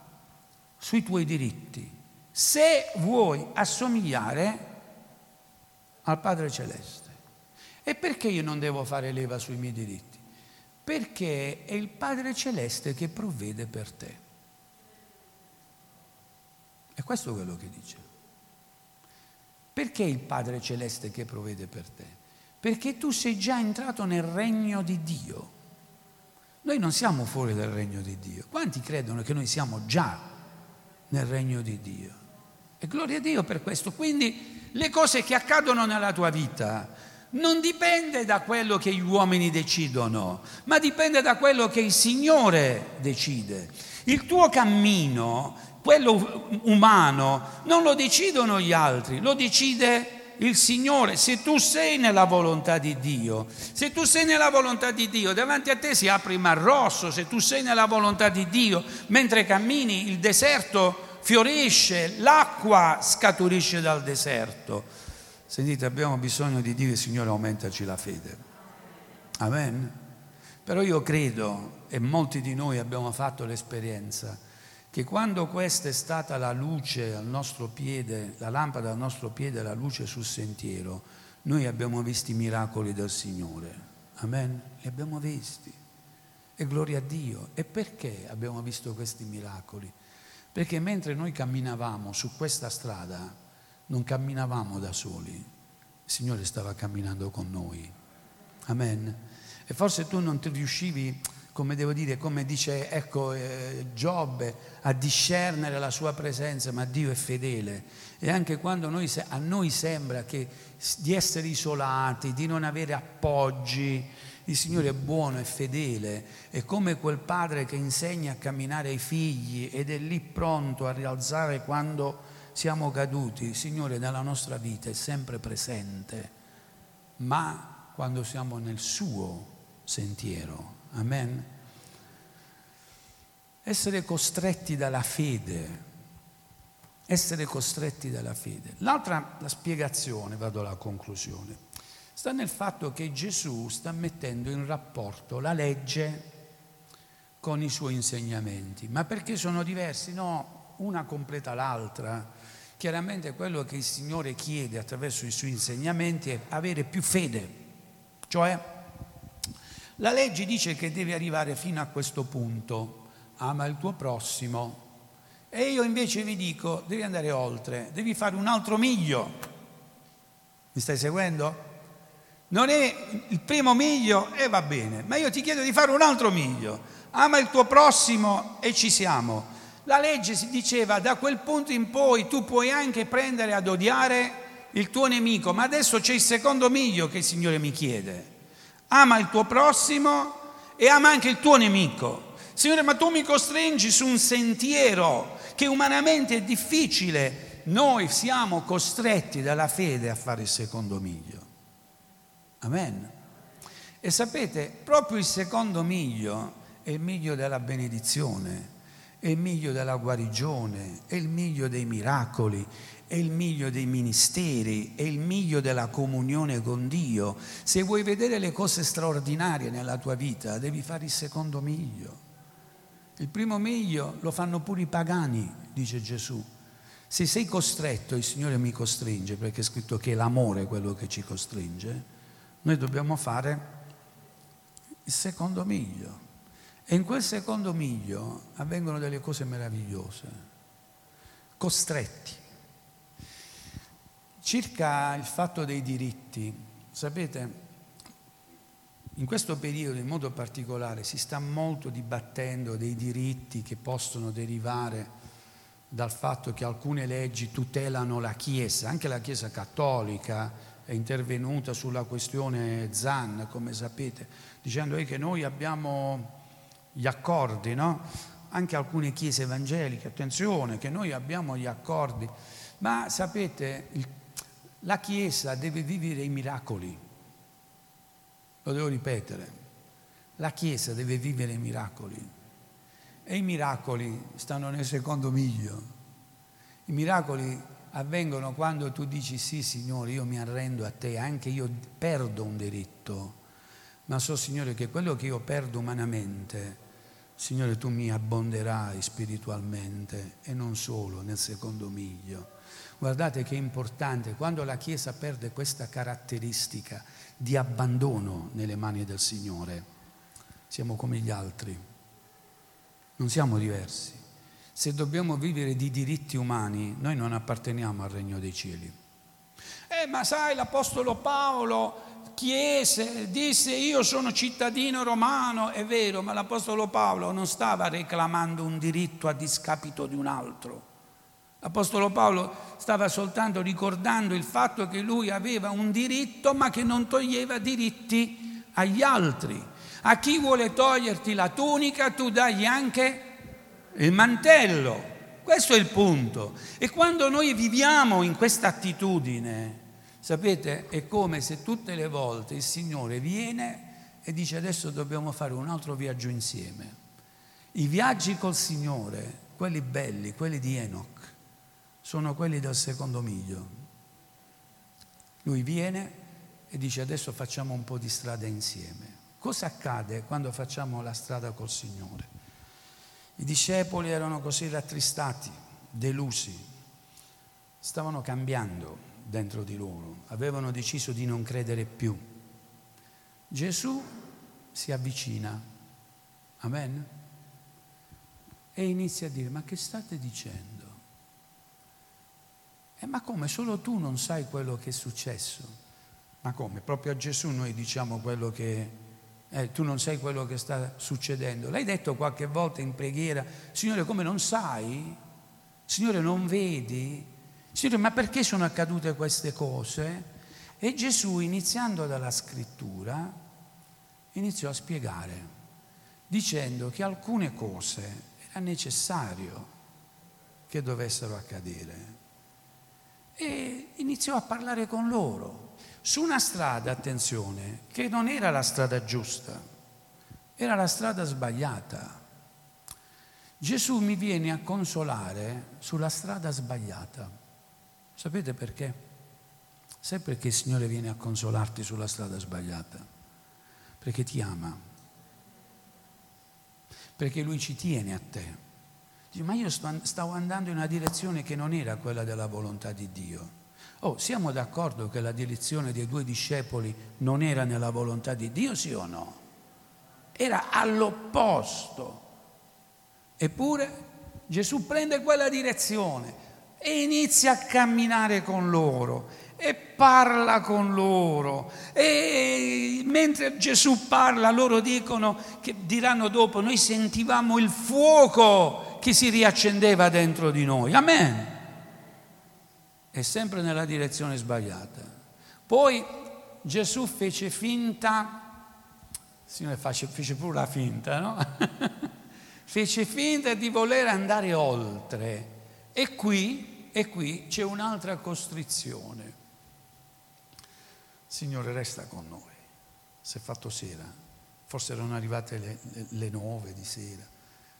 sui tuoi diritti, se vuoi assomigliare al Padre Celeste. E perché io non devo fare leva sui miei diritti? Perché è il Padre Celeste che provvede per te. È questo quello che dice. Perché il Padre Celeste che provvede per te? Perché tu sei già entrato nel regno di Dio. Noi non siamo fuori dal regno di Dio. Quanti credono che noi siamo già nel regno di Dio? E gloria a Dio per questo. Quindi le cose che accadono nella tua vita non dipende da quello che gli uomini decidono, ma dipende da quello che il Signore decide. Il tuo cammino quello umano non lo decidono gli altri, lo decide il Signore. Se tu sei nella volontà di Dio, se tu sei nella volontà di Dio, davanti a te si apre il Mar Rosso, se tu sei nella volontà di Dio, mentre cammini il deserto fiorisce, l'acqua scaturisce dal deserto. Sentite, abbiamo bisogno di dire, Signore, aumentaci la fede. Amen. Però io credo, e molti di noi abbiamo fatto l'esperienza, che quando questa è stata la luce al nostro piede, la lampada al nostro piede, la luce sul sentiero, noi abbiamo visto i miracoli del Signore. Amen? Li abbiamo visti. E gloria a Dio. E perché abbiamo visto questi miracoli? Perché mentre noi camminavamo su questa strada, non camminavamo da soli, il Signore stava camminando con noi. Amen. E forse tu non ti riuscivi come devo dire, come dice ecco, eh, Giobbe, a discernere la sua presenza, ma Dio è fedele. E anche quando noi, a noi sembra che, di essere isolati, di non avere appoggi, il Signore è buono, è fedele, è come quel padre che insegna a camminare ai figli ed è lì pronto a rialzare quando siamo caduti. Il Signore nella nostra vita è sempre presente, ma quando siamo nel suo sentiero. Amen. Essere costretti dalla fede. Essere costretti dalla fede. L'altra la spiegazione, vado alla conclusione, sta nel fatto che Gesù sta mettendo in rapporto la legge con i suoi insegnamenti. Ma perché sono diversi? No, una completa l'altra. Chiaramente quello che il Signore chiede attraverso i suoi insegnamenti è avere più fede, cioè la legge dice che devi arrivare fino a questo punto, ama il tuo prossimo. E io invece vi dico, devi andare oltre, devi fare un altro miglio. Mi stai seguendo? Non è il primo miglio e va bene, ma io ti chiedo di fare un altro miglio. Ama il tuo prossimo e ci siamo. La legge si diceva da quel punto in poi tu puoi anche prendere ad odiare il tuo nemico, ma adesso c'è il secondo miglio che il Signore mi chiede ama il tuo prossimo e ama anche il tuo nemico. Signore, ma tu mi costringi su un sentiero che umanamente è difficile. Noi siamo costretti dalla fede a fare il secondo miglio. Amen. E sapete, proprio il secondo miglio è il miglio della benedizione, è il miglio della guarigione, è il miglio dei miracoli, è il miglio dei ministeri, è il miglio della comunione con Dio. Se vuoi vedere le cose straordinarie nella tua vita, devi fare il secondo miglio. Il primo miglio lo fanno pure i pagani, dice Gesù. Se sei costretto, il Signore mi costringe, perché è scritto che è l'amore quello che ci costringe, noi dobbiamo fare il secondo miglio. E in quel secondo miglio avvengono delle cose meravigliose, costretti. Circa il fatto dei diritti, sapete, in questo periodo in modo particolare si sta molto dibattendo dei diritti che possono derivare dal fatto che alcune leggi tutelano la Chiesa, anche la Chiesa cattolica è intervenuta sulla questione ZAN, come sapete, dicendo che noi abbiamo gli accordi, no? Anche alcune chiese evangeliche, attenzione, che noi abbiamo gli accordi, ma sapete, il la Chiesa deve vivere i miracoli. Lo devo ripetere. La Chiesa deve vivere i miracoli. E i miracoli stanno nel secondo miglio. I miracoli avvengono quando tu dici sì Signore, io mi arrendo a te, anche io perdo un diritto, ma so Signore che quello che io perdo umanamente, Signore tu mi abbonderai spiritualmente e non solo nel secondo miglio. Guardate che è importante, quando la Chiesa perde questa caratteristica di abbandono nelle mani del Signore, siamo come gli altri, non siamo diversi. Se dobbiamo vivere di diritti umani, noi non apparteniamo al regno dei cieli. Eh, ma sai, l'Apostolo Paolo chiese, disse io sono cittadino romano, è vero, ma l'Apostolo Paolo non stava reclamando un diritto a discapito di un altro. L'Apostolo Paolo stava soltanto ricordando il fatto che lui aveva un diritto ma che non toglieva diritti agli altri. A chi vuole toglierti la tunica tu dai anche il mantello. Questo è il punto. E quando noi viviamo in questa attitudine, sapete, è come se tutte le volte il Signore viene e dice adesso dobbiamo fare un altro viaggio insieme. I viaggi col Signore, quelli belli, quelli di Enoch, sono quelli del secondo miglio. Lui viene e dice adesso facciamo un po' di strada insieme. Cosa accade quando facciamo la strada col Signore? I discepoli erano così rattristati, delusi, stavano cambiando dentro di loro, avevano deciso di non credere più. Gesù si avvicina, amen, e inizia a dire, ma che state dicendo? Eh, ma come? Solo tu non sai quello che è successo. Ma come? Proprio a Gesù noi diciamo quello che... Eh, tu non sai quello che sta succedendo. L'hai detto qualche volta in preghiera, Signore, come non sai? Signore, non vedi? Signore, ma perché sono accadute queste cose? E Gesù, iniziando dalla scrittura, iniziò a spiegare, dicendo che alcune cose era necessario che dovessero accadere e iniziò a parlare con loro su una strada, attenzione, che non era la strada giusta, era la strada sbagliata. Gesù mi viene a consolare sulla strada sbagliata. Sapete perché? Sai perché il Signore viene a consolarti sulla strada sbagliata? Perché ti ama, perché Lui ci tiene a te ma io stavo andando in una direzione che non era quella della volontà di Dio. Oh, siamo d'accordo che la direzione dei due discepoli non era nella volontà di Dio, sì o no? Era all'opposto. Eppure Gesù prende quella direzione e inizia a camminare con loro e parla con loro. E mentre Gesù parla, loro dicono che diranno dopo: Noi sentivamo il fuoco che si riaccendeva dentro di noi. Amen. E sempre nella direzione sbagliata. Poi Gesù fece finta, il Signore fece pure la finta, no? fece finta di voler andare oltre. E qui, e qui c'è un'altra costrizione. Signore, resta con noi. Si è fatto sera, forse erano arrivate le, le, le nove di sera.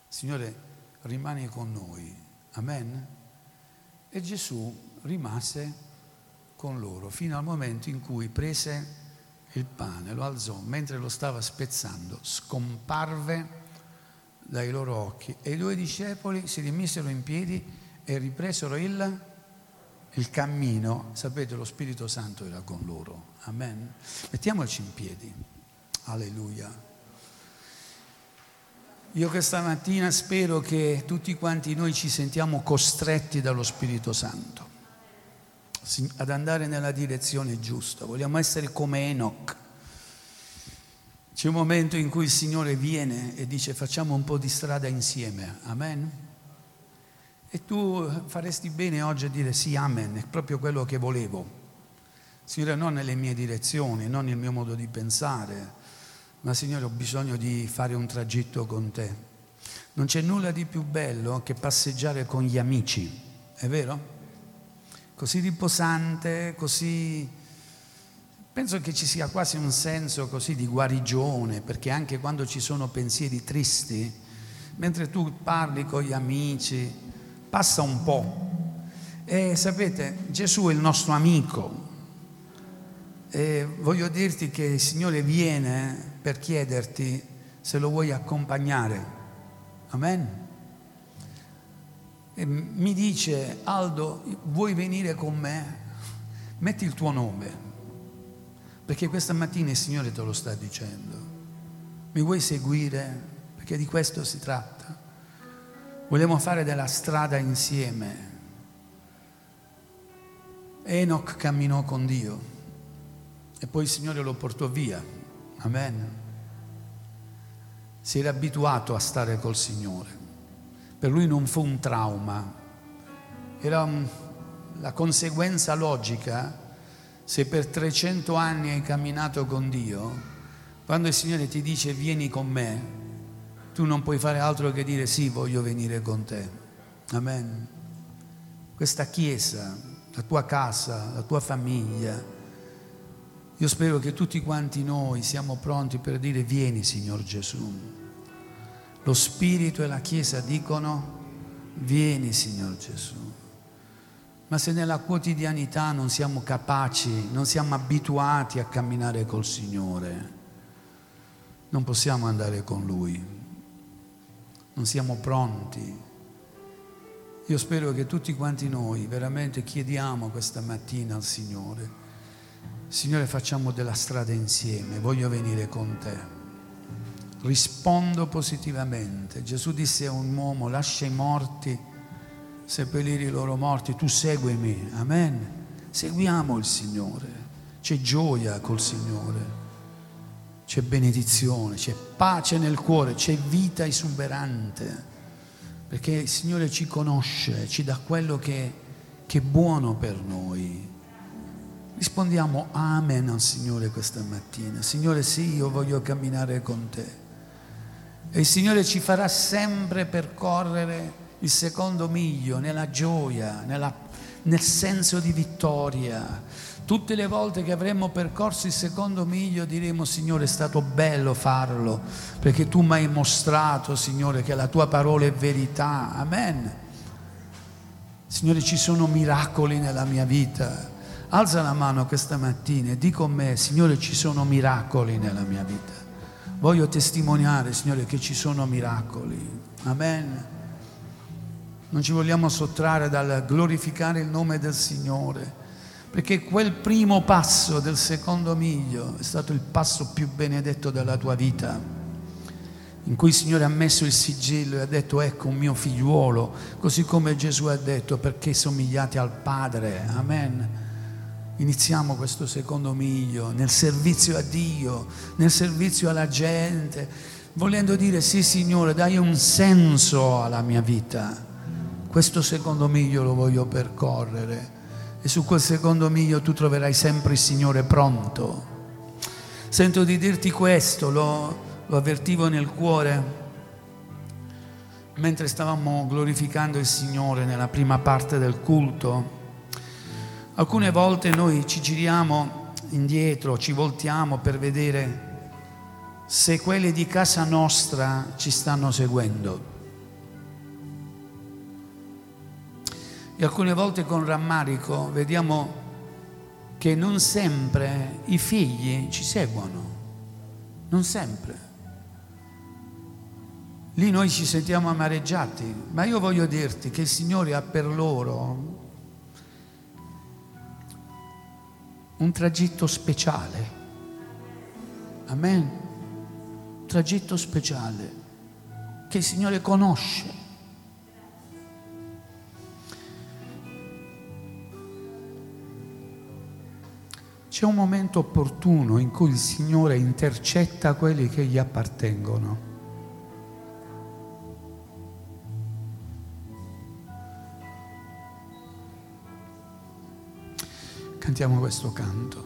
Signore, rimani con noi. Amen? E Gesù rimase con loro fino al momento in cui prese il pane, lo alzò, mentre lo stava spezzando, scomparve dai loro occhi e i due discepoli si rimisero in piedi e ripresero il, il cammino. Sapete, lo Spirito Santo era con loro. Amen? Mettiamoci in piedi. Alleluia. Io questa mattina spero che tutti quanti noi ci sentiamo costretti dallo Spirito Santo ad andare nella direzione giusta. Vogliamo essere come Enoch. C'è un momento in cui il Signore viene e dice facciamo un po' di strada insieme. Amen. E tu faresti bene oggi a dire sì, amen, è proprio quello che volevo. Signore, non nelle mie direzioni, non nel mio modo di pensare, ma Signore ho bisogno di fare un tragitto con te. Non c'è nulla di più bello che passeggiare con gli amici, è vero? Così riposante, così... Penso che ci sia quasi un senso così di guarigione, perché anche quando ci sono pensieri tristi, mentre tu parli con gli amici, passa un po'. E sapete, Gesù è il nostro amico, e voglio dirti che il Signore viene per chiederti se lo vuoi accompagnare. Amen. E mi dice Aldo, vuoi venire con me? Metti il tuo nome, perché questa mattina il Signore te lo sta dicendo. Mi vuoi seguire? Perché di questo si tratta. Vogliamo fare della strada insieme. Enoch camminò con Dio e poi il Signore lo portò via. Amen. Si era abituato a stare col Signore. Per lui non fu un trauma, era un, la conseguenza logica. Se per 300 anni hai camminato con Dio, quando il Signore ti dice vieni con me, tu non puoi fare altro che dire sì, voglio venire con te. Amen. Questa chiesa, la tua casa, la tua famiglia, io spero che tutti quanti noi siamo pronti per dire vieni Signor Gesù. Lo Spirito e la Chiesa dicono vieni Signor Gesù. Ma se nella quotidianità non siamo capaci, non siamo abituati a camminare col Signore, non possiamo andare con Lui, non siamo pronti. Io spero che tutti quanti noi veramente chiediamo questa mattina al Signore, Signore facciamo della strada insieme, voglio venire con te rispondo positivamente. Gesù disse a un uomo, lascia i morti seppellire i loro morti, tu seguimi, amen. Seguiamo il Signore, c'è gioia col Signore, c'è benedizione, c'è pace nel cuore, c'è vita esuberante, perché il Signore ci conosce, ci dà quello che, che è buono per noi. Rispondiamo amen al Signore questa mattina. Signore sì, io voglio camminare con te. E il Signore ci farà sempre percorrere il secondo miglio nella gioia, nella, nel senso di vittoria. Tutte le volte che avremo percorso il secondo miglio diremo Signore è stato bello farlo perché tu mi hai mostrato Signore che la tua parola è verità. Amen. Signore ci sono miracoli nella mia vita. Alza la mano questa mattina e di con me Signore ci sono miracoli nella mia vita. Voglio testimoniare, Signore, che ci sono miracoli. Amen. Non ci vogliamo sottrarre dal glorificare il nome del Signore, perché quel primo passo del secondo miglio è stato il passo più benedetto della tua vita, in cui il Signore ha messo il sigillo e ha detto ecco un mio figliuolo, così come Gesù ha detto perché somigliate al Padre. Amen. Iniziamo questo secondo miglio nel servizio a Dio, nel servizio alla gente, volendo dire sì Signore, dai un senso alla mia vita. Questo secondo miglio lo voglio percorrere e su quel secondo miglio tu troverai sempre il Signore pronto. Sento di dirti questo, lo, lo avvertivo nel cuore mentre stavamo glorificando il Signore nella prima parte del culto Alcune volte noi ci giriamo indietro, ci voltiamo per vedere se quelli di casa nostra ci stanno seguendo. E alcune volte con rammarico vediamo che non sempre i figli ci seguono, non sempre. Lì noi ci sentiamo amareggiati, ma io voglio dirti che il Signore ha per loro un tragitto speciale. Amen. Un tragitto speciale che il Signore conosce. C'è un momento opportuno in cui il Signore intercetta quelli che gli appartengono. Cantiamo questo canto.